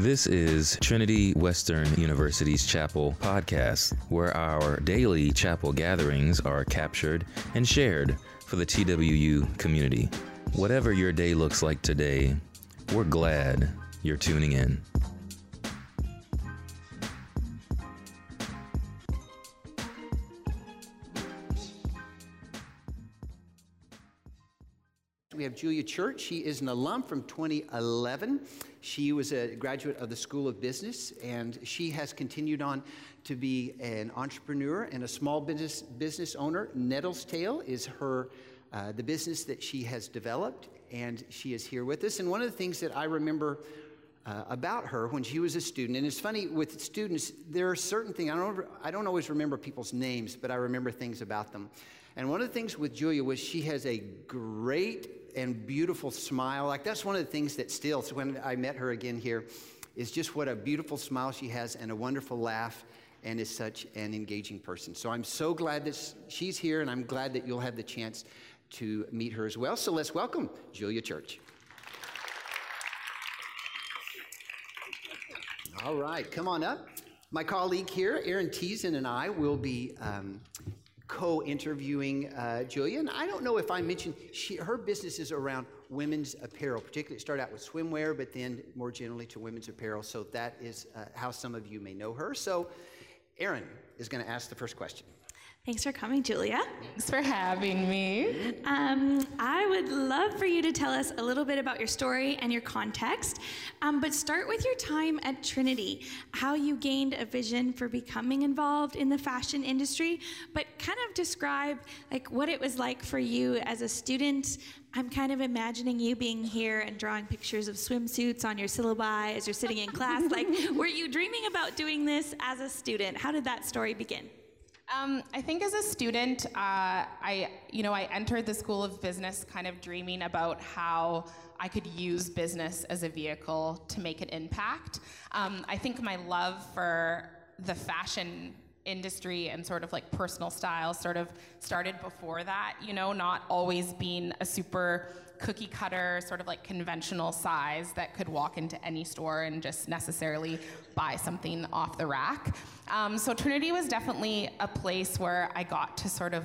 This is Trinity Western University's Chapel podcast, where our daily chapel gatherings are captured and shared for the TWU community. Whatever your day looks like today, we're glad you're tuning in. We have Julia Church. She is an alum from 2011. She was a graduate of the School of Business, and she has continued on to be an entrepreneur and a small business business owner. Nettle's Tale is her uh, the business that she has developed, and she is here with us. And one of the things that I remember uh, about her when she was a student. And it's funny with students, there are certain things, I don't, I don't always remember people's names, but I remember things about them. And one of the things with Julia was she has a great and beautiful smile. Like that's one of the things that still, so when I met her again here, is just what a beautiful smile she has and a wonderful laugh and is such an engaging person. So I'm so glad that she's here and I'm glad that you'll have the chance to meet her as well. So let's welcome Julia Church. All right, come on up. My colleague here, Aaron Teason, and I will be um, co-interviewing uh, Julia. And I don't know if I mentioned she, her business is around women's apparel. Particularly, it started out with swimwear, but then more generally to women's apparel. So that is uh, how some of you may know her. So, Aaron is going to ask the first question. Thanks for coming, Julia. Thanks for having me. Um, I would love for you to tell us a little bit about your story and your context, um, but start with your time at Trinity, how you gained a vision for becoming involved in the fashion industry, but kind of describe like what it was like for you as a student. I'm kind of imagining you being here and drawing pictures of swimsuits on your syllabi as you're sitting in class. like, were you dreaming about doing this as a student? How did that story begin? Um, I think as a student, uh, I, you know, I entered the School of Business kind of dreaming about how I could use business as a vehicle to make an impact. Um, I think my love for the fashion industry and sort of like personal style sort of started before that, you know, not always being a super cookie cutter, sort of like conventional size that could walk into any store and just necessarily buy something off the rack. Um, so Trinity was definitely a place where I got to sort of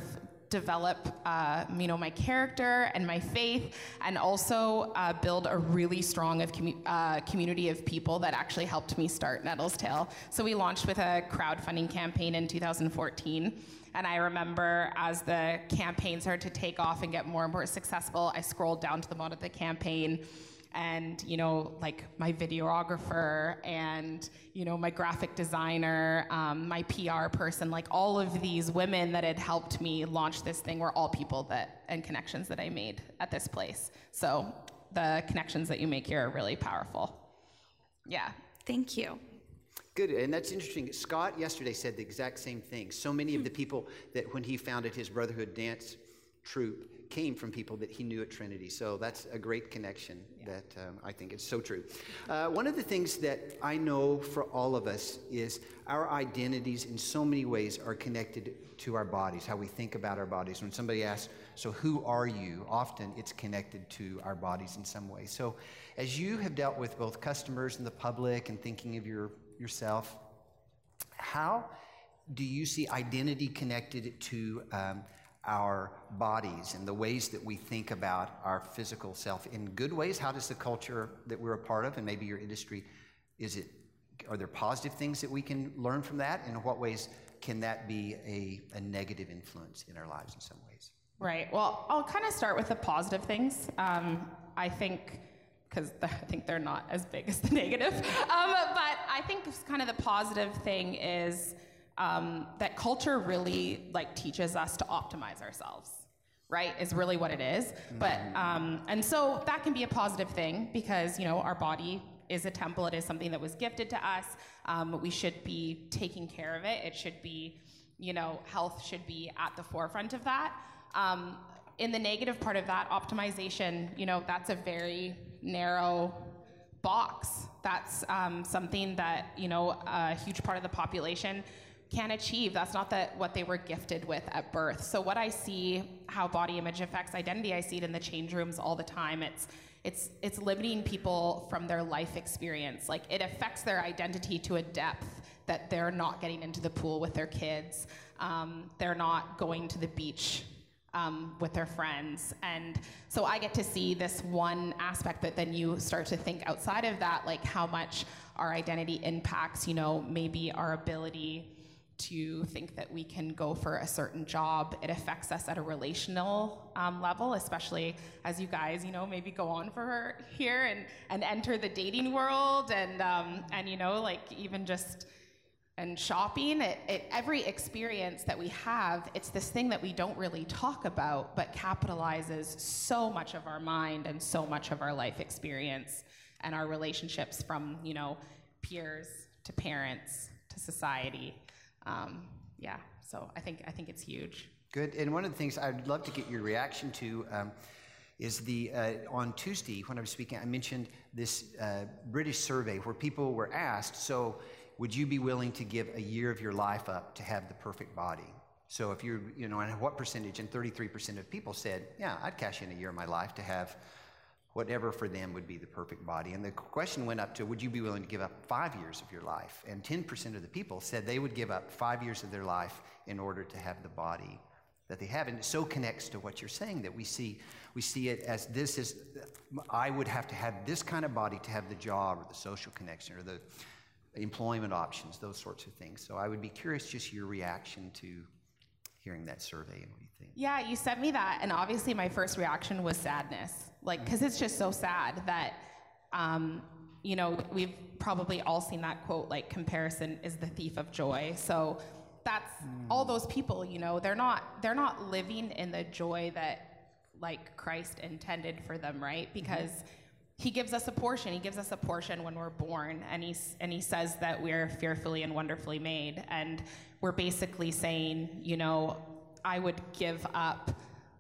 develop, uh, you know, my character and my faith, and also uh, build a really strong of commu- uh, community of people that actually helped me start Nettle's Tale. So we launched with a crowdfunding campaign in 2014. And I remember as the campaign started to take off and get more and more successful, I scrolled down to the bottom of the campaign and you know like my videographer and you know my graphic designer um, my pr person like all of these women that had helped me launch this thing were all people that and connections that i made at this place. So the connections that you make here are really powerful. Yeah. Thank you. Good, and that's interesting. Scott yesterday said the exact same thing. So many of the people that when he founded his Brotherhood dance troupe came from people that he knew at Trinity. So that's a great connection yeah. that um, I think is so true. Uh, one of the things that I know for all of us is our identities in so many ways are connected to our bodies, how we think about our bodies. When somebody asks, So who are you? often it's connected to our bodies in some way. So as you have dealt with both customers and the public and thinking of your yourself. How do you see identity connected to um, our bodies and the ways that we think about our physical self in good ways? How does the culture that we're a part of and maybe your industry, is it, are there positive things that we can learn from that? And in what ways can that be a, a negative influence in our lives in some ways? Right. Well, I'll kind of start with the positive things. Um, I think because I think they're not as big as the negative. Um, but I think kind of the positive thing is um, that culture really like teaches us to optimize ourselves. Right is really what it is. Mm-hmm. But um, and so that can be a positive thing because you know our body is a temple. It is something that was gifted to us. Um, we should be taking care of it. It should be, you know, health should be at the forefront of that. Um, in the negative part of that, optimization, you know, that's a very narrow box. That's um, something that, you know, a huge part of the population can achieve. That's not that what they were gifted with at birth. So what I see how body image affects identity, I see it in the change rooms all the time. It's it's it's limiting people from their life experience. Like it affects their identity to a depth that they're not getting into the pool with their kids. Um, they're not going to the beach um, with their friends. And so I get to see this one aspect, but then you start to think outside of that, like how much our identity impacts, you know, maybe our ability to think that we can go for a certain job. It affects us at a relational um, level, especially as you guys, you know, maybe go on for here and, and enter the dating world and, um, and, you know, like even just and shopping, it, it, every experience that we have, it's this thing that we don't really talk about, but capitalizes so much of our mind and so much of our life experience and our relationships from, you know, peers to parents to society. Um, yeah, so I think, I think it's huge. Good. And one of the things I'd love to get your reaction to um, is the uh, on Tuesday when I was speaking, I mentioned this uh, British survey where people were asked, so would you be willing to give a year of your life up to have the perfect body? So if you're, you know, and what percentage? And 33% of people said, yeah, I'd cash in a year of my life to have whatever for them would be the perfect body. And the question went up to, would you be willing to give up five years of your life? And 10% of the people said they would give up five years of their life in order to have the body that they have. And it so connects to what you're saying that we see, we see it as this is, I would have to have this kind of body to have the job or the social connection or the, employment options, those sorts of things. So I would be curious just your reaction to hearing that survey and what you think. Yeah, you sent me that, and obviously my first reaction was sadness, like because it's just so sad that, um, you know, we've probably all seen that quote, like comparison is the thief of joy. So that's mm. all those people, you know, they're not they're not living in the joy that like Christ intended for them, right? Because mm-hmm he gives us a portion. He gives us a portion when we're born, and he and he says that we're fearfully and wonderfully made. And we're basically saying, you know, I would give up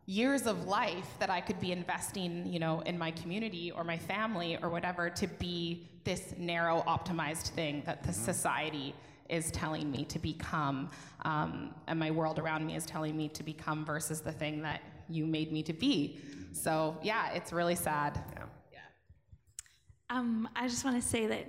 years of life that I could be investing, you know, in my community or my family or whatever to be this narrow, optimized thing that the mm-hmm. society is telling me to become, um, and my world around me is telling me to become versus the thing that you made me to be. So yeah, it's really sad. Yeah. Um, I just want to say that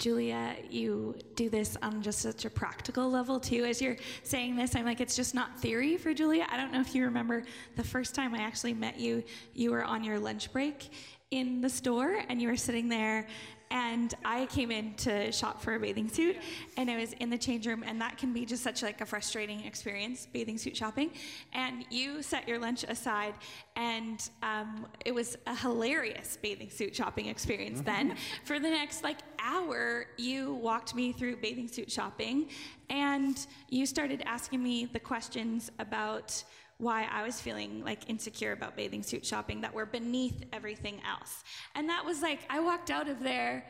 Julia, you do this on just such a practical level too. As you're saying this, I'm like, it's just not theory for Julia. I don't know if you remember the first time I actually met you, you were on your lunch break in the store and you were sitting there and I came in to shop for a bathing suit, and I was in the change room, and that can be just such like a frustrating experience, bathing suit shopping. And you set your lunch aside, and um, it was a hilarious bathing suit shopping experience. Mm-hmm. Then, for the next like hour, you walked me through bathing suit shopping, and you started asking me the questions about why I was feeling like insecure about bathing suit shopping that were beneath everything else. And that was like, I walked out of there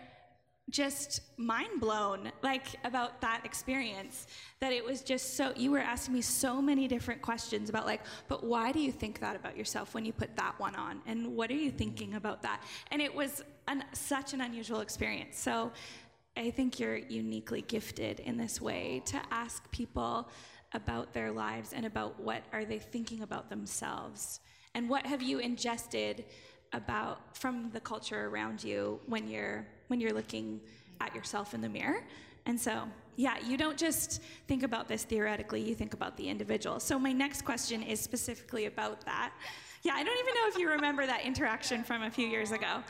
just mind blown like about that experience that it was just so you were asking me so many different questions about like but why do you think that about yourself when you put that one on? And what are you thinking about that? And it was an, such an unusual experience. So i think you're uniquely gifted in this way to ask people about their lives and about what are they thinking about themselves? And what have you ingested about from the culture around you when you're when you're looking at yourself in the mirror? And so yeah you don't just think about this theoretically you think about the individual. So my next question is specifically about that yeah, I don't even know if you remember that interaction from a few years ago.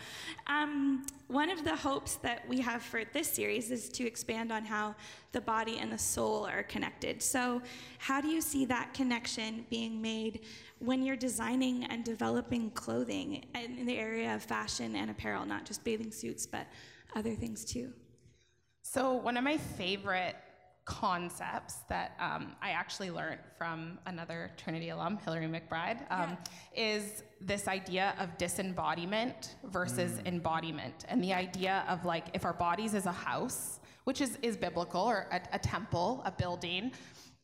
Um, one of the hopes that we have for this series is to expand on how the body and the soul are connected. So, how do you see that connection being made when you're designing and developing clothing in the area of fashion and apparel, not just bathing suits, but other things too? So, one of my favorite concepts that um, I actually learned from another Trinity alum, Hillary McBride, um, yeah. is this idea of disembodiment versus mm. embodiment. And the idea of like, if our bodies is a house, which is, is biblical, or a, a temple, a building,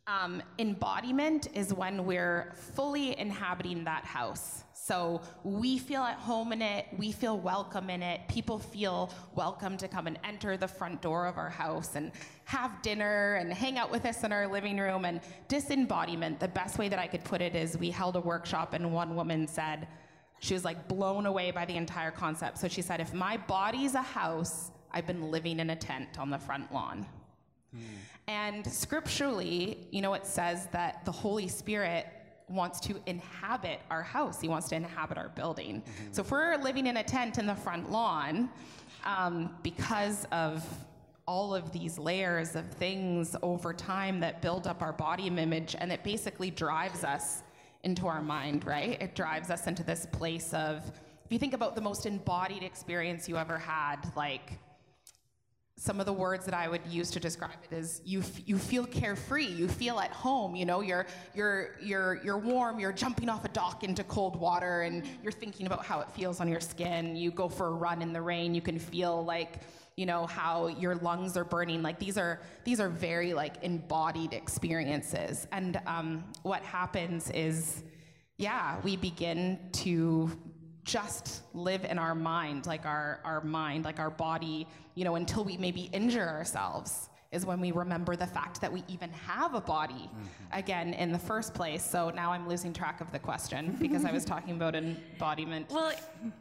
Um, embodiment is when we're fully inhabiting that house. So we feel at home in it, we feel welcome in it, people feel welcome to come and enter the front door of our house and have dinner and hang out with us in our living room. And disembodiment, the best way that I could put it is we held a workshop and one woman said, she was like blown away by the entire concept. So she said, if my body's a house, I've been living in a tent on the front lawn. And scripturally, you know, it says that the Holy Spirit wants to inhabit our house. He wants to inhabit our building. Mm-hmm. So if we're living in a tent in the front lawn, um, because of all of these layers of things over time that build up our body image and it basically drives us into our mind, right? It drives us into this place of, if you think about the most embodied experience you ever had, like some of the words that I would use to describe it is you you feel carefree, you feel at home, you know, you're you're you're you're warm, you're jumping off a dock into cold water and you're thinking about how it feels on your skin. You go for a run in the rain, you can feel like, you know, how your lungs are burning. Like these are these are very like embodied experiences. And um, what happens is yeah, we begin to just live in our mind, like our, our mind, like our body, you know, until we maybe injure ourselves is when we remember the fact that we even have a body mm-hmm. again in the first place. So now I'm losing track of the question because I was talking about embodiment. Well,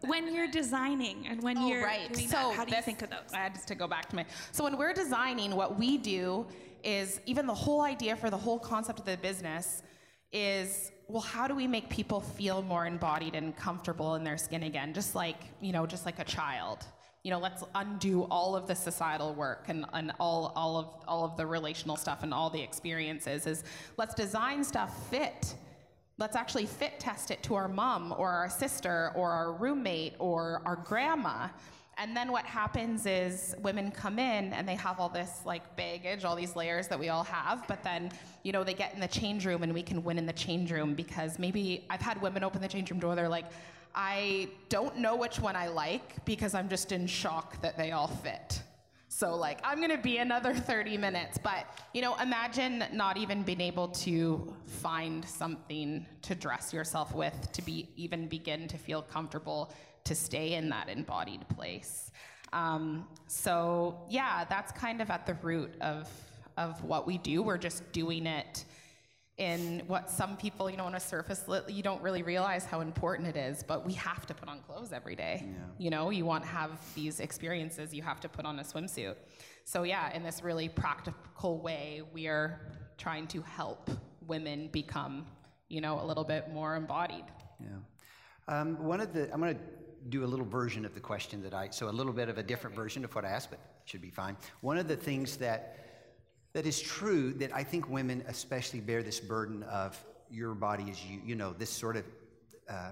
when you're designing and when oh, you're right. doing so that, how do this, you think of those? I had to go back to my. So when we're designing, what we do is even the whole idea for the whole concept of the business is well, how do we make people feel more embodied and comfortable in their skin again? Just like, you know, just like a child. You know, let's undo all of the societal work and, and all, all, of, all of the relational stuff and all the experiences is let's design stuff fit. Let's actually fit test it to our mom or our sister or our roommate or our grandma and then what happens is women come in and they have all this like baggage, all these layers that we all have, but then, you know, they get in the change room and we can win in the change room because maybe I've had women open the change room door, they're like, I don't know which one I like because I'm just in shock that they all fit. So like I'm gonna be another 30 minutes, but you know, imagine not even being able to find something to dress yourself with to be even begin to feel comfortable to stay in that embodied place. Um, so yeah, that's kind of at the root of of what we do. We're just doing it in what some people, you know, on a surface, you don't really realize how important it is, but we have to put on clothes every day. Yeah. You know, you want to have these experiences, you have to put on a swimsuit. So, yeah, in this really practical way, we are trying to help women become, you know, a little bit more embodied. Yeah. Um, one of the, I'm going to do a little version of the question that I, so a little bit of a different version of what I asked, but should be fine. One of the things that that is true that I think women especially bear this burden of your body is you, you know, this sort of uh,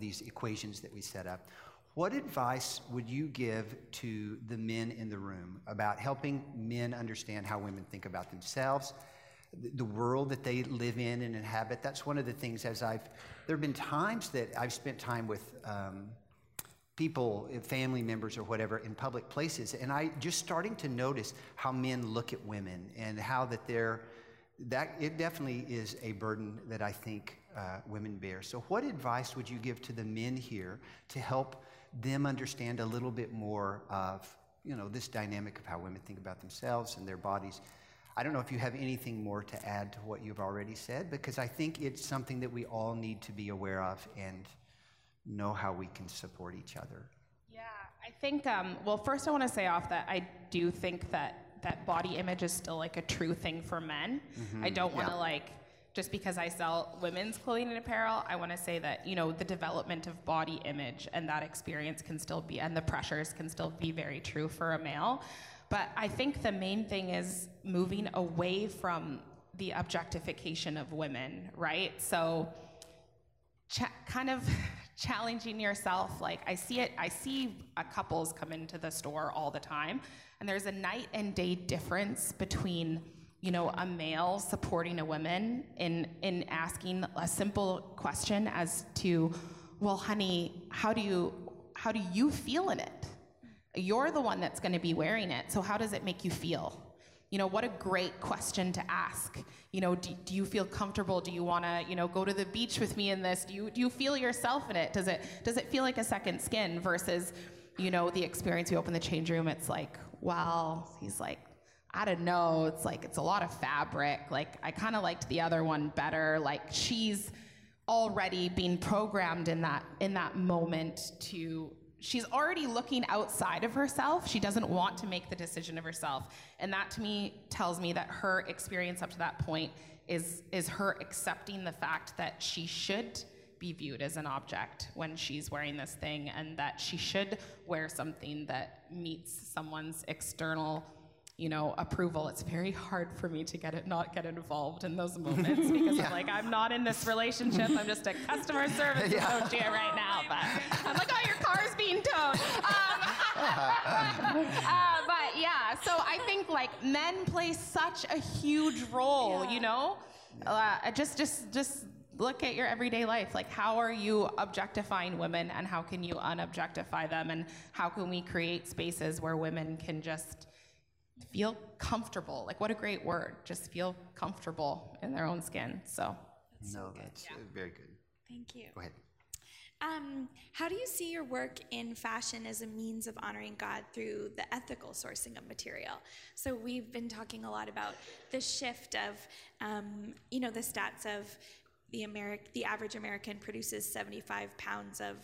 these equations that we set up. What advice would you give to the men in the room about helping men understand how women think about themselves, the world that they live in and inhabit? That's one of the things as I've, there have been times that I've spent time with um, people, family members or whatever, in public places. And I just starting to notice how men look at women and how that they're, that it definitely is a burden that I think uh, women bear. So, what advice would you give to the men here to help them understand a little bit more of, you know, this dynamic of how women think about themselves and their bodies? I don't know if you have anything more to add to what you've already said, because I think it's something that we all need to be aware of and know how we can support each other? Yeah, I think, um, well, first I want to say off that I do think that that body image is still like a true thing for men. Mm-hmm. I don't want to yeah. like, just because I sell women's clothing and apparel, I want to say that, you know, the development of body image and that experience can still be, and the pressures can still be very true for a male. But I think the main thing is moving away from the objectification of women, right? So, ch- kind of challenging yourself. Like I see it, I see couples come into the store all the time, and there's a night and day difference between you know a male supporting a woman in in asking a simple question as to, well, honey, how do you how do you feel in it? You're the one that's going to be wearing it, so how does it make you feel? You know, what a great question to ask. You know, do, do you feel comfortable? Do you want to, you know, go to the beach with me in this? Do you do you feel yourself in it? Does it does it feel like a second skin versus, you know, the experience you open the change room? It's like, well, he's like, I don't know. It's like it's a lot of fabric. Like I kind of liked the other one better. Like she's already being programmed in that in that moment to she's already looking outside of herself. She doesn't want to make the decision of herself. And that to me tells me that her experience up to that point is is her accepting the fact that she should be viewed as an object when she's wearing this thing and that she should wear something that meets someone's external you know, approval. It's very hard for me to get it, not get involved in those moments because yeah. I'm like, I'm not in this relationship. I'm just a customer service yeah. associate right now. But I'm like, oh, your car's being towed. Um, uh, but yeah, so I think like men play such a huge role. Yeah. You know, uh, just just just look at your everyday life. Like, how are you objectifying women, and how can you unobjectify them, and how can we create spaces where women can just feel comfortable. Like, what a great word. Just feel comfortable in their own skin. So, that's no, so that's yeah. very good. Thank you. Go ahead. Um, how do you see your work in fashion as a means of honoring God through the ethical sourcing of material? So we've been talking a lot about the shift of, um, you know, the stats of the Ameri- the average American produces 75 pounds of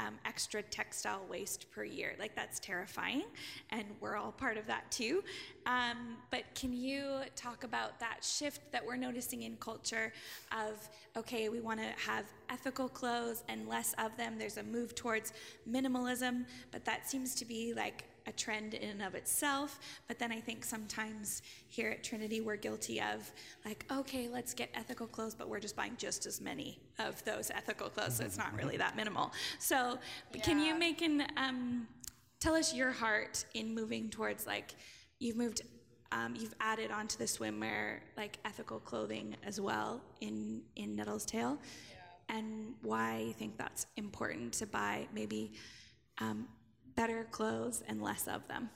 um, extra textile waste per year. Like, that's terrifying, and we're all part of that too. Um, but can you talk about that shift that we're noticing in culture of, okay, we want to have ethical clothes and less of them? There's a move towards minimalism, but that seems to be like a trend in and of itself. But then I think sometimes here at Trinity, we're guilty of like, okay, let's get ethical clothes, but we're just buying just as many of those ethical clothes. So it's not really that minimal. So yeah. can you make an, um, tell us your heart in moving towards like, you've moved um, you've added onto the swimwear like ethical clothing as well in in Nettle's Tale, yeah. and why you think that's important to buy maybe um, better clothes and less of them.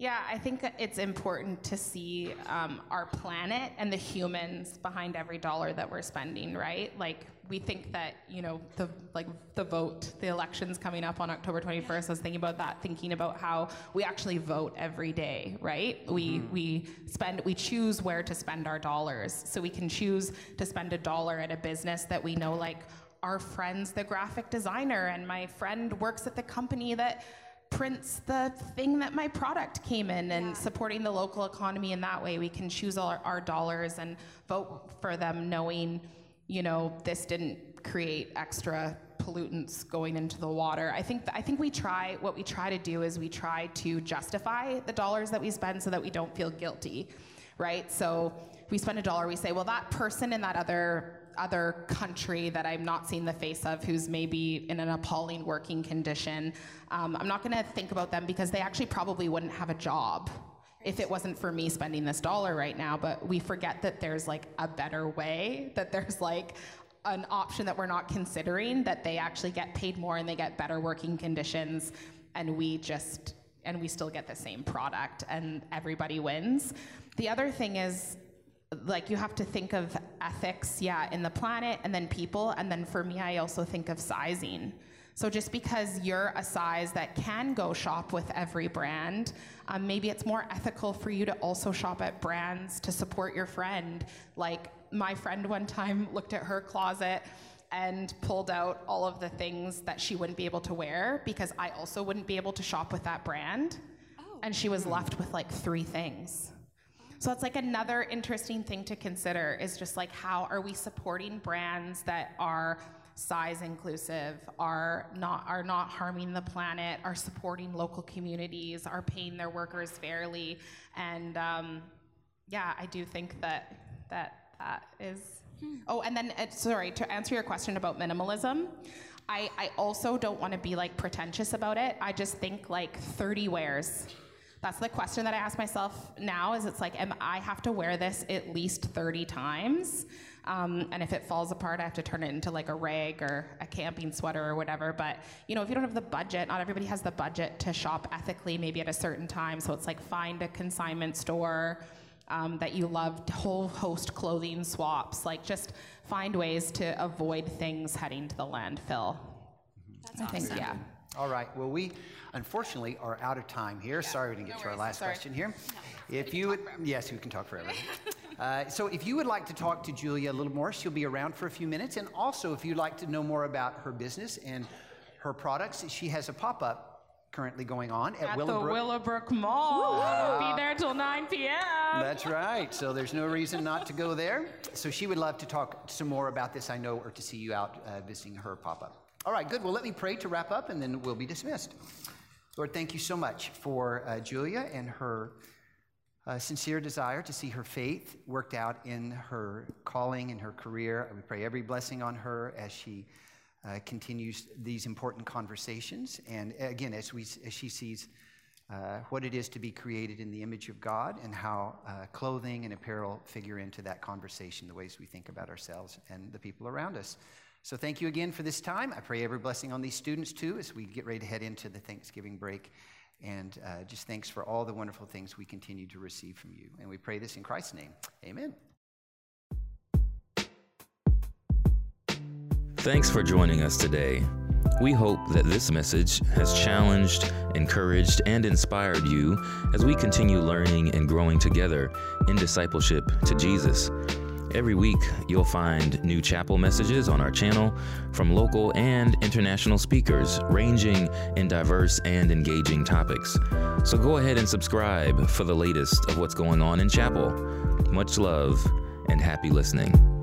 Yeah, I think it's important to see um, our planet and the humans behind every dollar that we're spending, right? Like we think that you know the like the vote, the elections coming up on October 21st. I was thinking about that, thinking about how we actually vote every day, right? Mm-hmm. We we spend we choose where to spend our dollars, so we can choose to spend a dollar at a business that we know like our friend's the graphic designer and my friend works at the company that prints the thing that my product came in and yeah. supporting the local economy in that way we can choose our, our dollars and vote for them knowing you know this didn't create extra pollutants going into the water. I think th- I think we try what we try to do is we try to justify the dollars that we spend so that we don't feel guilty, right? So we spend a dollar, we say, well, that person in that other other country that I'm not seeing the face of who's maybe in an appalling working condition. Um, I'm not going to think about them because they actually probably wouldn't have a job if it wasn't for me spending this dollar right now. But we forget that there's like a better way, that there's like an option that we're not considering, that they actually get paid more and they get better working conditions, and we just and we still get the same product and everybody wins. The other thing is like you have to think of ethics, yeah, in the planet and then people. And then for me, I also think of sizing. So just because you're a size that can go shop with every brand, um, maybe it's more ethical for you to also shop at brands to support your friend. Like my friend one time looked at her closet and pulled out all of the things that she wouldn't be able to wear because I also wouldn't be able to shop with that brand. Oh. And she was left with like three things. So it's like another interesting thing to consider is just like how are we supporting brands that are size inclusive, are not are not harming the planet, are supporting local communities, are paying their workers fairly, and um, yeah, I do think that that that is. Hmm. Oh, and then uh, sorry to answer your question about minimalism. I, I also don't want to be like pretentious about it. I just think like 30 wears that's the question that I ask myself now is it's like, am I have to wear this at least 30 times? Um, and if it falls apart, I have to turn it into like a rag or a camping sweater or whatever. But you know, if you don't have the budget, not everybody has the budget to shop ethically, maybe at a certain time. So it's like find a consignment store um, that you love, whole host clothing swaps. Like just find ways to avoid things heading to the landfill. That's I think, awesome. yeah. All right. Well, we unfortunately are out of time here. Sorry we didn't get no to our last Sorry. question here. If you would, yes, we can talk forever. uh, so, if you would like to talk to Julia a little more, she'll be around for a few minutes. And also, if you'd like to know more about her business and her products, she has a pop up currently going on at, At Willowbrook. the Willowbrook Mall. Be there till 9 p.m. That's right. So there's no reason not to go there. So she would love to talk some more about this, I know, or to see you out uh, visiting her pop up. All right, good. Well, let me pray to wrap up and then we'll be dismissed. Lord, thank you so much for uh, Julia and her uh, sincere desire to see her faith worked out in her calling and her career. We pray every blessing on her as she uh, continues these important conversations. And again, as, we, as she sees uh, what it is to be created in the image of God and how uh, clothing and apparel figure into that conversation, the ways we think about ourselves and the people around us. So thank you again for this time. I pray every blessing on these students too as we get ready to head into the Thanksgiving break. And uh, just thanks for all the wonderful things we continue to receive from you. And we pray this in Christ's name. Amen. Thanks for joining us today. We hope that this message has challenged, encouraged, and inspired you as we continue learning and growing together in discipleship to Jesus. Every week, you'll find new chapel messages on our channel from local and international speakers, ranging in diverse and engaging topics. So go ahead and subscribe for the latest of what's going on in chapel. Much love and happy listening.